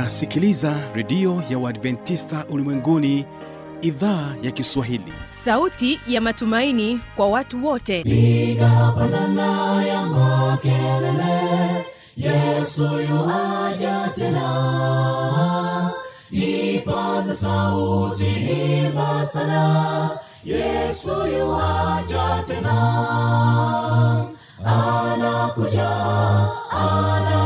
unasikiliza redio ya uadventista ulimwenguni idhaa ya kiswahili. Sauti ya matumaini kwa watu wote. Piga pandana ya makelele yesu yuaja tena. Ipaze sauti imba sana yesu yuaja tena. Anakuja anakuja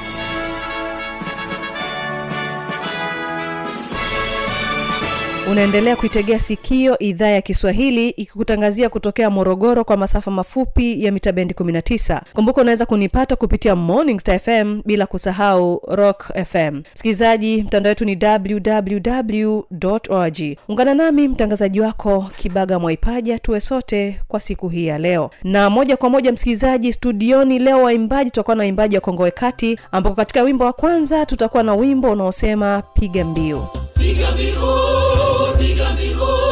unaendelea kuitegea sikio idhaa ya kiswahili ikikutangazia kutokea morogoro kwa masafa mafupi ya mita bendi 19 kumbuka unaweza kunipata kupitia morning star fm bila kusahau rock fm msikilizaji mtandao wetu ni www org ungana nami mtangazaji wako kibaga mwaipaja tuwe sote kwa siku hii ya leo. Na moja kwa moja msikilizaji studioni leo waimbaji tutakuwa na waimbaji wa kongowe kati ambako katika wimbo wa kwanza tutakuwa na wimbo unaosema piga mbiu. Piga mbiu piga mbiu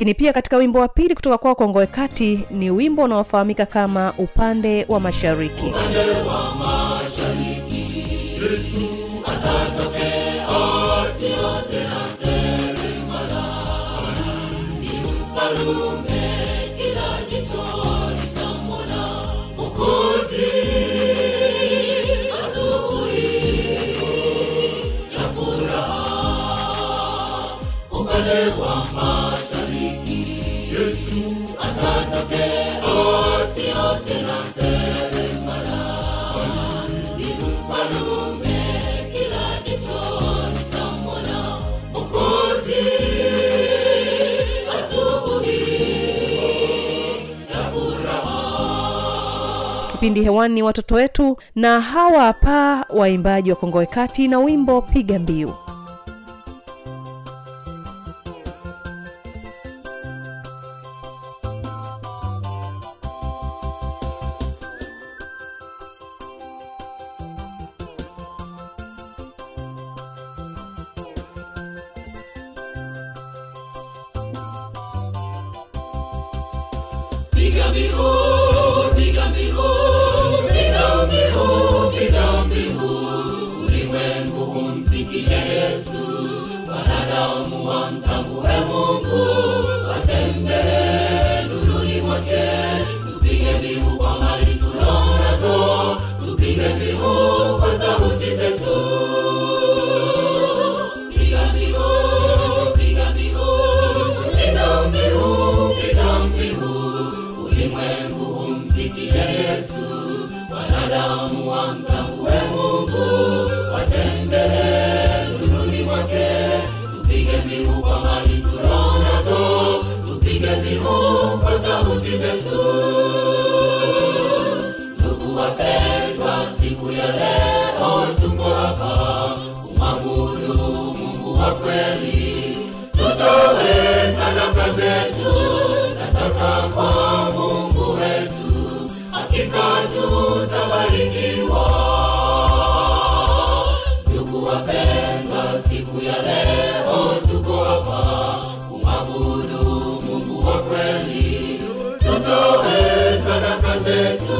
lakini pia katika wimbo wa pili kutoka kwao kongowe kati ni wimbo unaofahamika kama upande wa mashariki. Upande wa kipindi hewani ni watoto wetu na hawa hapa waimbaji wa kongowe kati na wimbo piga mbiu. Piga mbiu piga mbiu ulimwengu umsikie yesu. Wanadamu wamtambue mungu watembee nuruni mwake. Tupige mbiu kwa mali tulonazo tupige mbiu kwa sauti zetu kweli tutoweza namba zetu. Nataka kwa mungu wetu hakika tutabarikiwa. Ndugu wapendwa siku ya leo tuko hapa kumwabudu mungu wa kweli. Tutoweza namba zetu.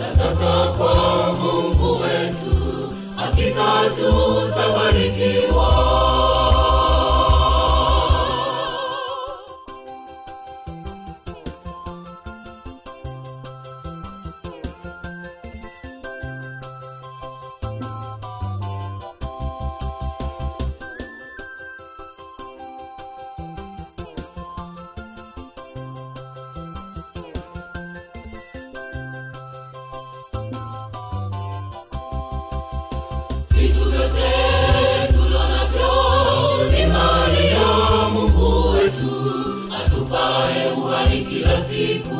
Nataka kwa mungu wetu hakika tutabarikiwa vyote mali ya Mungu wetu, atupaye uhai siku.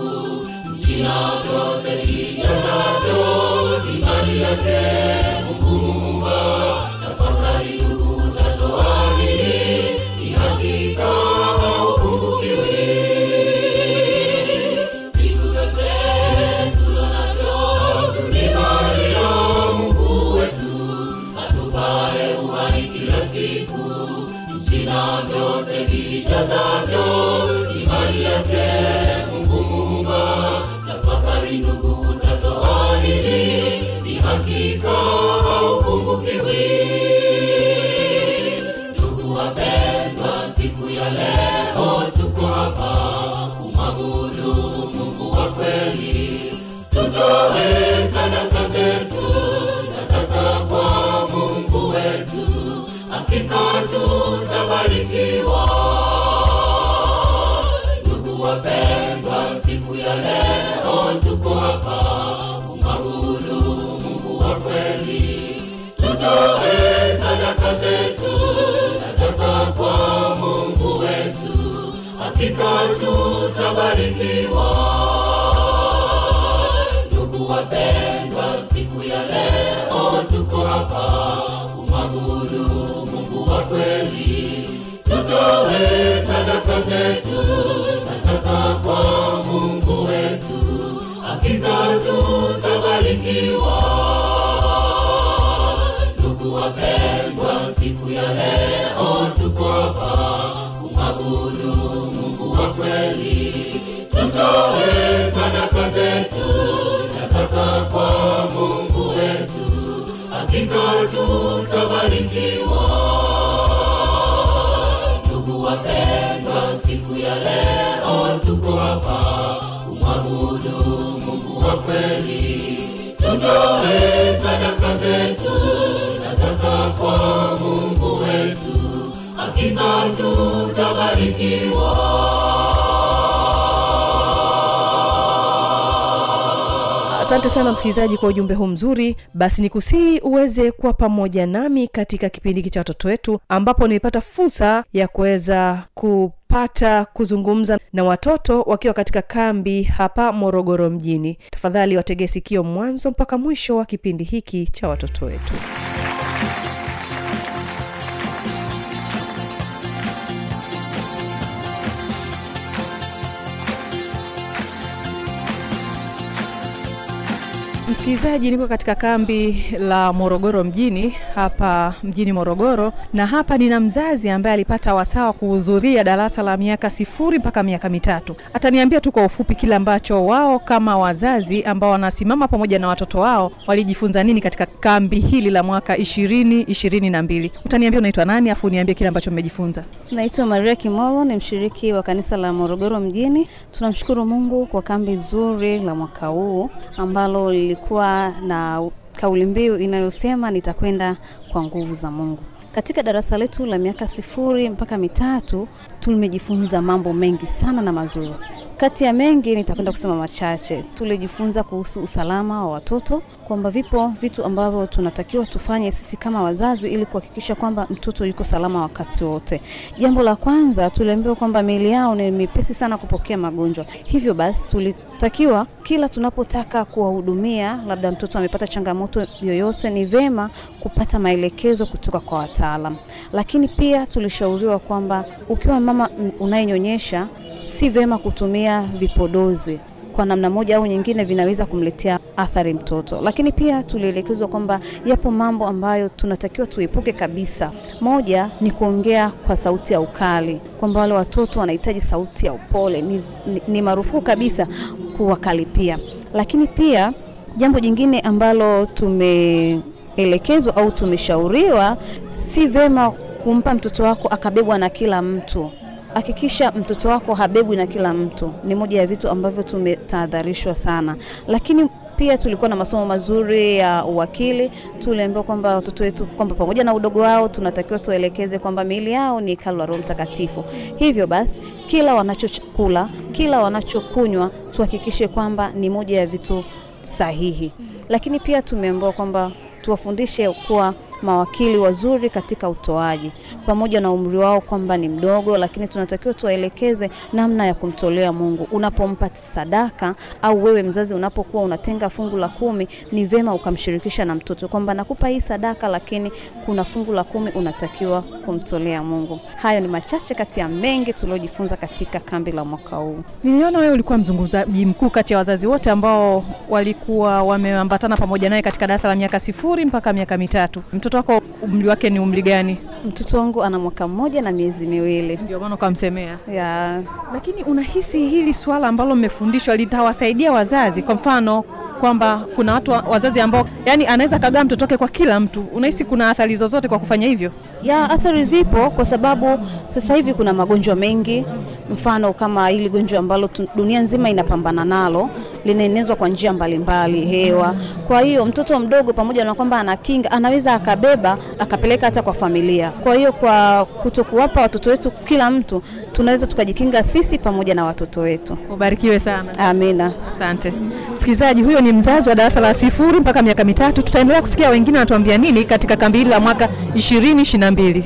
Nchi na vyote vijazavyo ni Tutoe sadaka Mungu wetu, hakika tutabarikiwa. Wapendwa, siku ya leo tuko hapa Mungu wa kweli. Tutoe sadaka zetu na kwa Mungu wetu, hakika tutabarikiwa. Hapa kumwabudu Mungu wa kweli. Tutoe sadaka zetu na kwa Mungu wetu, hakika tutabarikiwa. Ndugu wapendwa, siku ya leo tuko hapa kumwabudu Mungu wa kweli. Tutoe tutabarikiwa. Ndugu wapendwa, siku ya leo tuko hapa kumwabudu Mungu wa kweli. Tutoe sadaka zetu na zaka kwa Mungu wetu, hakika tutabarikiwa. Asante sana msikilizaji kwa ujumbe huu mzuri. Basi ni kusii uweze kuwa pamoja nami katika kipindi hiki cha watoto wetu ambapo nilipata fursa ya kuweza kupata kuzungumza na watoto wakiwa katika kambi hapa morogoro mjini. Tafadhali wategee sikio mwanzo mpaka mwisho wa kipindi hiki cha watoto wetu msikilizaji niko katika kambi la morogoro mjini hapa mjini morogoro na hapa nina mzazi ambaye alipata wasaa wa kuhudhuria darasa la miaka sifuri mpaka miaka mitatu. Ataniambia tu kwa ufupi kile ambacho wao kama wazazi ambao wanasimama pamoja na watoto wao walijifunza nini katika kambi hili la mwaka ishirini ishirini na mbili. Utaniambia unaitwa nani afu niambie kile ambacho mmejifunza. Naitwa Maria Kimolo, ni mshiriki wa kanisa la Morogoro mjini. Tunamshukuru Mungu kwa kambi zuri la mwaka huu ambalo lilikuwa na kauli mbiu inayosema nitakwenda kwa nguvu za Mungu. Katika darasa letu la miaka sifuri mpaka mitatu tumejifunza mambo mengi sana na mazuri. Kati ya mengi nitakwenda kusema machache. Tulijifunza kuhusu usalama wa watoto, kwamba vipo vitu ambavyo tunatakiwa tufanye sisi kama wazazi ili kuhakikisha kwamba mtoto yuko salama wakati wote. Jambo la kwanza tuliambiwa kwamba miili yao ni mipesi sana kupokea magonjwa, hivyo basi tulitakiwa kila tunapotaka kuwahudumia, labda mtoto amepata changamoto yoyote, ni vema kupata maelekezo kutoka kwa wataalam. Lakini pia tulishauriwa kwamba ukiwa mama mm, unayenyonyesha, si vema kutumia vipodozi kwa namna moja au nyingine vinaweza kumletea athari mtoto. Lakini pia tulielekezwa kwamba yapo mambo ambayo tunatakiwa tuepuke kabisa. Moja ni kuongea kwa sauti ya ukali, kwamba wale watoto wanahitaji sauti ya upole, ni, ni, ni marufuku kabisa kuwakalipia. Lakini pia jambo jingine ambalo tumeelekezwa au tumeshauriwa, si vema kumpa mtoto wako akabebwa na kila mtu hakikisha mtoto wako habebwi na kila mtu. Ni moja ya vitu ambavyo tumetahadharishwa sana, lakini pia tulikuwa na masomo mazuri ya uwakili. Tuliambiwa kwamba watoto wetu kwamba pamoja na udogo wao tunatakiwa tuelekeze kwamba miili yao ni hekalu la Roho Mtakatifu. Hivyo basi, kila wanachokula, kila wanachokunywa, tuhakikishe kwamba ni moja ya vitu sahihi. Lakini pia tumeambiwa kwamba tuwafundishe kuwa mawakili wazuri katika utoaji, pamoja na umri wao kwamba ni mdogo, lakini tunatakiwa tuwaelekeze namna ya kumtolea Mungu. Unapompa sadaka au wewe mzazi unapokuwa unatenga fungu la kumi, ni vema ukamshirikisha na mtoto kwamba nakupa hii sadaka, lakini kuna fungu la kumi unatakiwa kumtolea Mungu. Hayo ni machache kati ya mengi tuliojifunza katika kambi la mwaka huu. Niliona wewe ulikuwa mzungumzaji mkuu kati ya wazazi wote ambao walikuwa wameambatana pamoja naye katika darasa la miaka sifuri mpaka miaka mitatu. Mtoto wako umri wake ni umri gani? Mtoto wangu ana mwaka mmoja na miezi miwili Ndio maana ukamsemea. ya Lakini unahisi hili swala ambalo mmefundishwa litawasaidia wazazi? Kwa mfano kwamba kuna watu wazazi ambao yani anaweza kagaa mtoto wake kwa kila mtu. Unahisi kuna athari zozote kwa kufanya hivyo? ya athari zipo kwa sababu sasa hivi kuna magonjwa mengi, mfano kama hili gonjwa ambalo dunia nzima inapambana nalo, linaenezwa kwa njia mbalimbali, hewa. Kwa hiyo mtoto mdogo pamoja na kwamba ana kinga, anaweza akabeba akapeleka hata kwa familia. Kwa hiyo kwa kutokuwapa watoto wetu kila mtu, tunaweza tukajikinga sisi pamoja na watoto wetu. Ubarikiwe sana. Amina. Asante msikilizaji, huyo ni mzazi wa darasa la sifuri mpaka miaka mitatu. Tutaendelea kusikia wengine wanatuambia nini katika kambi hili la mwaka 2022.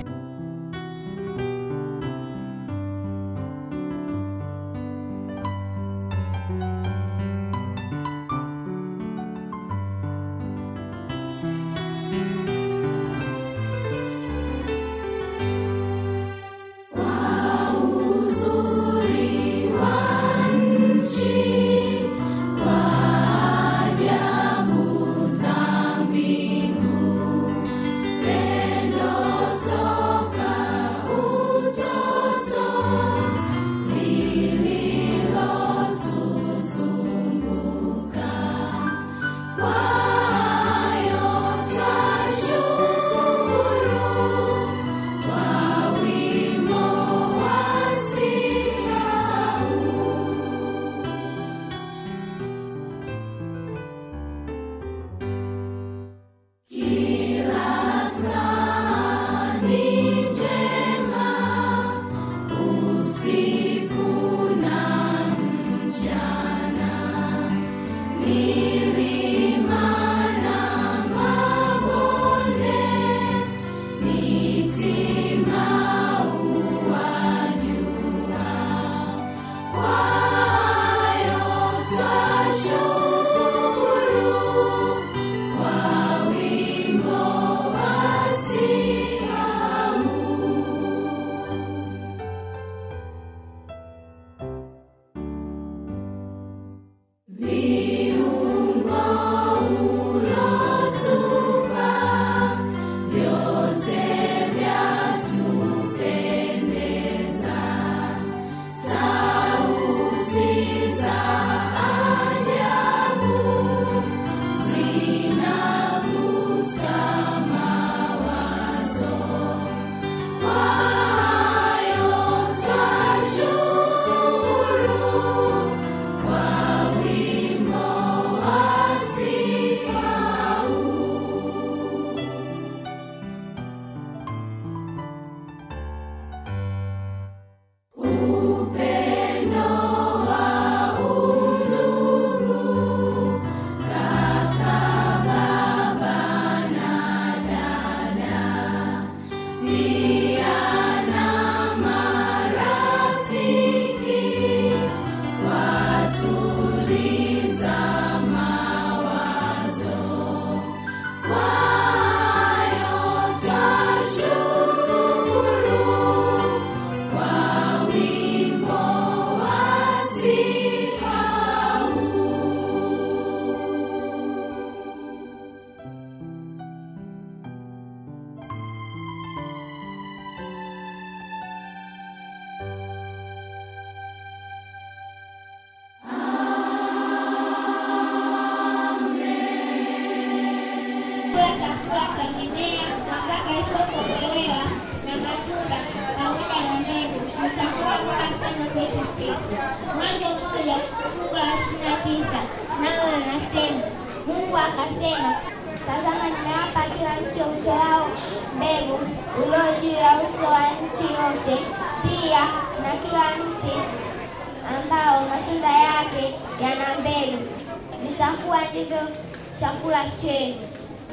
Chakula chenu.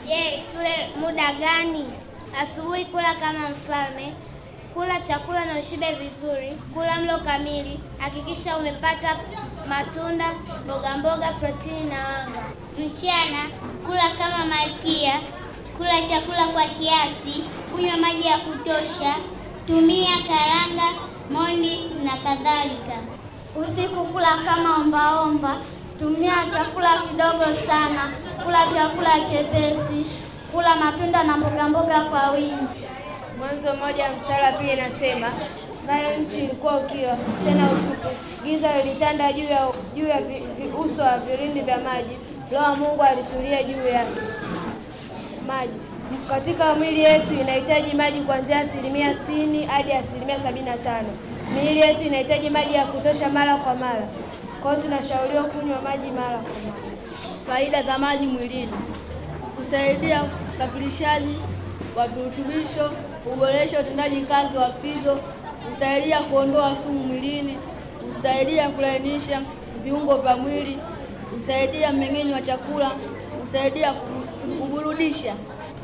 Je, tule muda gani? Asubuhi kula kama mfalme, kula chakula na ushibe vizuri, kula mlo kamili. Hakikisha umepata matunda, mboga mboga, protini na wanga. Mchana kula kama malkia, kula chakula kwa kiasi, kunywa maji ya kutosha, tumia karanga, mondi na kadhalika. Usiku kula kama ombaomba, tumia chakula kidogo sana, kula chakula chepesi, kula matunda na mboga mboga kwa wingi. Mwanzo mmoja mstari wa pili inasema nayo nchi ilikuwa ukiwa tena utupu, giza lilitanda juu ya juu ya uso wa vilindi vya maji. Roho wa Mungu alitulia juu ya maji. Katika mwili yetu inahitaji maji kuanzia asilimia sitini hadi asilimia sabini na tano. Miili yetu inahitaji maji ya kutosha mara kwa mara, kwa hiyo tunashauriwa kunywa maji mara kwa mara. Faida za maji mwilini: kusaidia usafirishaji wa virutubisho, kuboresha utendaji kazi wa figo, husaidia kuondoa sumu mwilini, husaidia kulainisha viungo vya mwili, husaidia mmeng'enyo wa chakula, husaidia kuburudisha.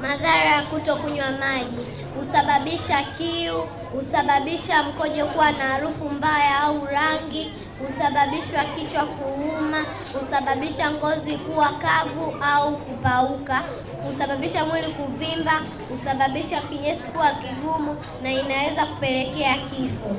Madhara ya kutokunywa maji: husababisha kiu, husababisha mkojo kuwa na harufu mbaya au rangi, husababisha kichwa kuuma, husababisha ngozi kuwa kavu au kupauka, husababisha mwili kuvimba, husababisha kinyesi kuwa kigumu na inaweza kupelekea kifo.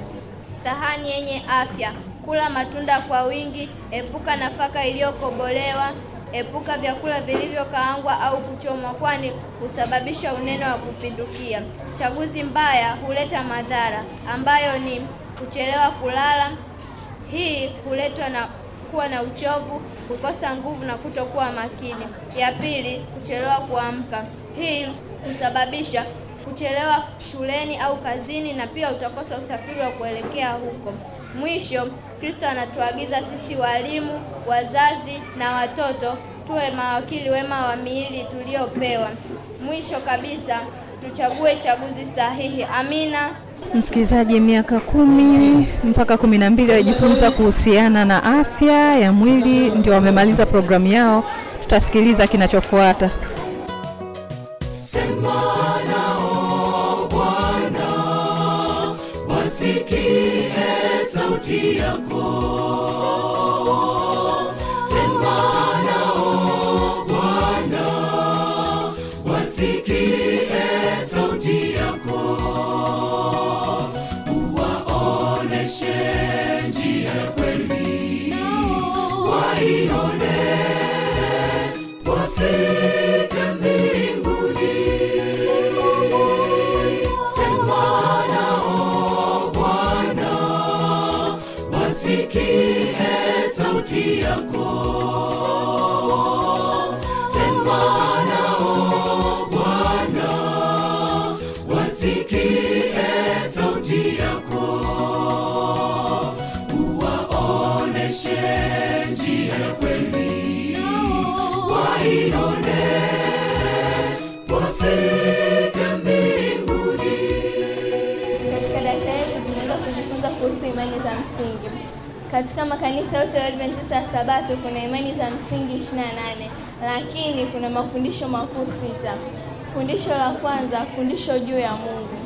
Sahani yenye afya: kula matunda kwa wingi, epuka nafaka iliyokobolewa, epuka vyakula vilivyokaangwa au kuchomwa, kwani husababisha unene wa kupindukia. Chaguzi mbaya huleta madhara ambayo ni kuchelewa kulala. Hii huletwa na kuwa na uchovu, kukosa nguvu na kutokuwa makini. Ya pili, kuchelewa kuamka. Hii husababisha kuchelewa shuleni au kazini, na pia utakosa usafiri wa kuelekea huko. Mwisho, Kristo anatuagiza sisi walimu, wazazi na watoto tuwe mawakili wema wa miili tuliopewa. Mwisho kabisa, tuchague chaguzi sahihi. Amina. Msikilizaji, miaka kumi mpaka kumi na mbili wajifunza kuhusiana na afya ya mwili, ndio wamemaliza programu yao. Tutasikiliza kinachofuata. Sauti yako. Kujifunza kuhusu imani za msingi. Katika makanisa yote ya Adventista ya Sabato kuna imani za msingi 28, lakini kuna mafundisho makuu sita. Fundisho la kwanza, fundisho juu ya Mungu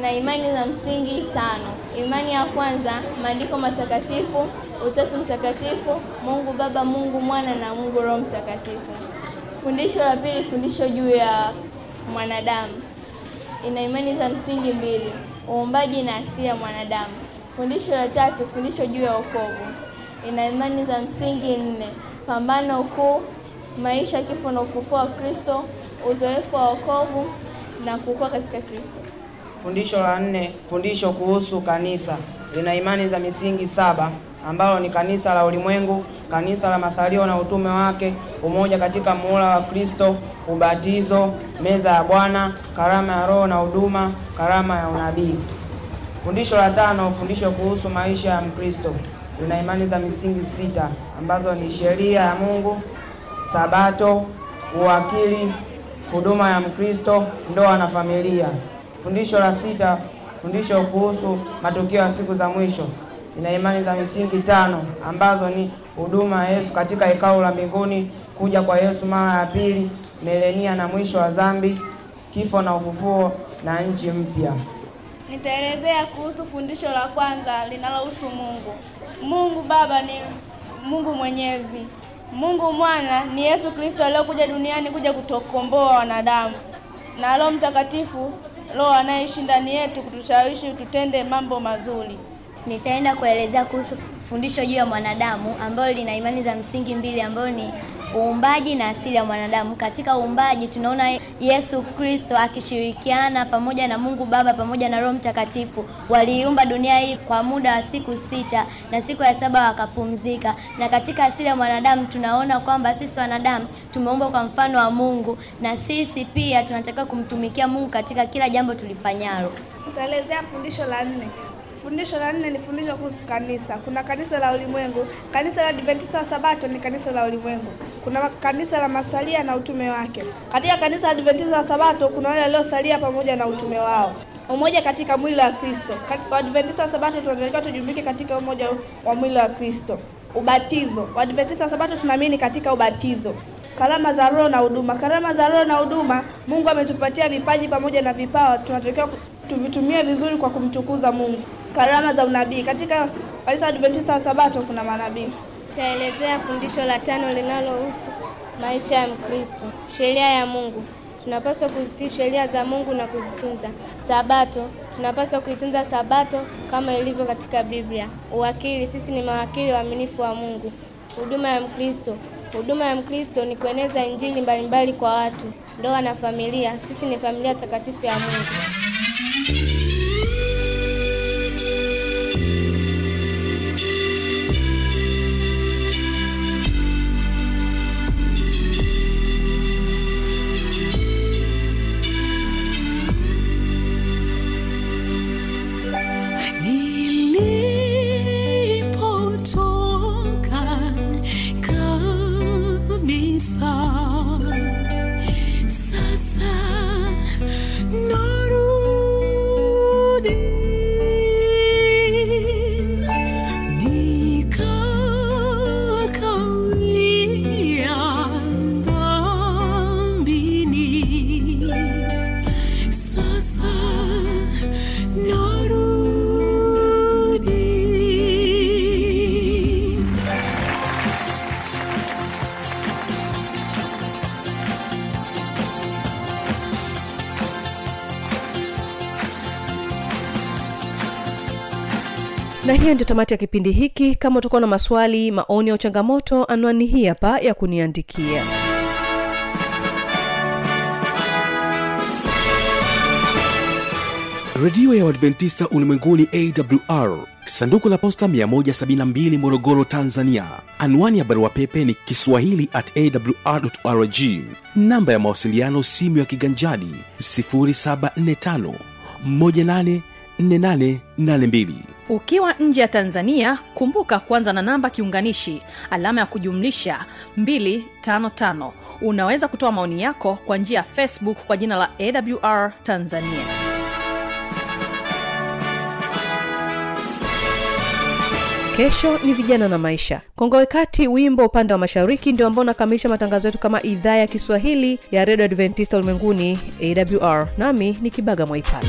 na imani za msingi tano. Imani ya kwanza, maandiko matakatifu, utatu mtakatifu, Mungu Baba, Mungu Mwana na Mungu Roho Mtakatifu. Fundisho la pili, fundisho juu ya mwanadamu, ina imani za msingi mbili, uumbaji na asili ya mwanadamu. Fundisho la tatu, fundisho juu ya wokovu, ina imani za msingi nne, pambano kuu, maisha, kifo na ufufuo wa Kristo, uzoefu wa wokovu na kukua katika Kristo. Fundisho la nne, fundisho kuhusu kanisa, lina imani za misingi saba ambalo ni kanisa la ulimwengu, kanisa la masalio na utume wake, umoja katika muhula wa Kristo, ubatizo, meza ya Bwana, karama ya Roho na huduma, karama ya unabii. Fundisho la tano, fundisho kuhusu maisha ya Mkristo, lina imani za misingi sita ambazo ni sheria ya Mungu, Sabato, uwakili, huduma ya Mkristo, ndoa na familia. Fundisho la sita, fundisho kuhusu matukio ya siku za mwisho, ina imani za misingi tano ambazo ni huduma ya Yesu katika hekalu la mbinguni, kuja kwa Yesu mara ya pili, milenia na mwisho wa dhambi, kifo na ufufuo na nchi mpya. Nitaelezea kuhusu fundisho la kwanza linalohusu Mungu. Mungu Baba ni Mungu Mwenyezi. Mungu Mwana ni Yesu Kristo aliyokuja duniani kuja kutokomboa wanadamu, na Roho Mtakatifu, Roho anayeishi ndani yetu kutushawishi tutende mambo mazuri. Nitaenda kuelezea kuhusu fundisho juu ya mwanadamu ambalo lina imani za msingi mbili ambayo ni uumbaji na asili ya mwanadamu. Katika uumbaji tunaona Yesu Kristo akishirikiana pamoja na Mungu Baba pamoja na Roho Mtakatifu waliiumba dunia hii kwa muda wa siku sita na siku ya saba wakapumzika. Na katika asili ya mwanadamu tunaona kwamba sisi wanadamu tumeumbwa kwa mfano wa Mungu na sisi pia tunatakiwa kumtumikia Mungu katika kila jambo tulifanyalo. Nitaelezea fundisho la nne. Fundisho la nne ni fundisho kuhusu kanisa. Kuna kanisa la ulimwengu. Kanisa la Adventista wa Sabato ni kanisa la ulimwengu. Kuna kanisa la masalia na utume wake. Katika kanisa la Adventista wa Sabato kuna wale waliosalia pamoja na utume wao. Umoja katika mwili wa Kristo. Waadventista wa Sabato tunatakiwa tujumike katika umoja wa mwili wa Kristo. Ubatizo. Waadventista wa Sabato tunaamini katika ubatizo. Karama za Roho na huduma. Karama za Roho na huduma, Mungu ametupatia vipaji pamoja na vipawa, tunatakiwa tuvitumie vizuri kwa kumtukuza Mungu. Karama za unabii. Katika kanisa Adventista wa Sabato kuna manabii. Taelezea fundisho la tano linalohusu maisha ya Mkristo. Sheria ya Mungu. Tunapaswa kuzitii sheria za Mungu na kuzitunza. Sabato. Tunapaswa kuitunza Sabato kama ilivyo katika Biblia. Uwakili. Sisi ni mawakili waaminifu wa Mungu. Huduma ya Mkristo. Huduma ya Mkristo ni kueneza injili mbalimbali kwa watu. Ndoa na familia. Sisi ni familia takatifu ya Mungu. Kabisa, sasa narudi na hiyo ndio tamati ya kipindi hiki. Kama utakuwa na maswali maoni au changamoto anwani hii hapa ya kuniandikia. Redio ya uadventista ulimwenguni awr sanduku la posta 172 morogoro tanzania. Anwani ya barua pepe ni kiswahili at awrrg namba ya mawasiliano simu ya kiganjadi 745 184882 ukiwa nje ya tanzania kumbuka kuanza na namba kiunganishi alama ya kujumlisha 255 unaweza kutoa maoni yako kwa njia ya facebook kwa jina la awr tanzania. Kesho ni vijana na maisha. Kongowe kati wimbo upande wa mashariki ndio ambao unakamilisha matangazo yetu kama idhaa ya kiswahili ya redio adventista ulimwenguni awr nami ni kibaga mwaipaja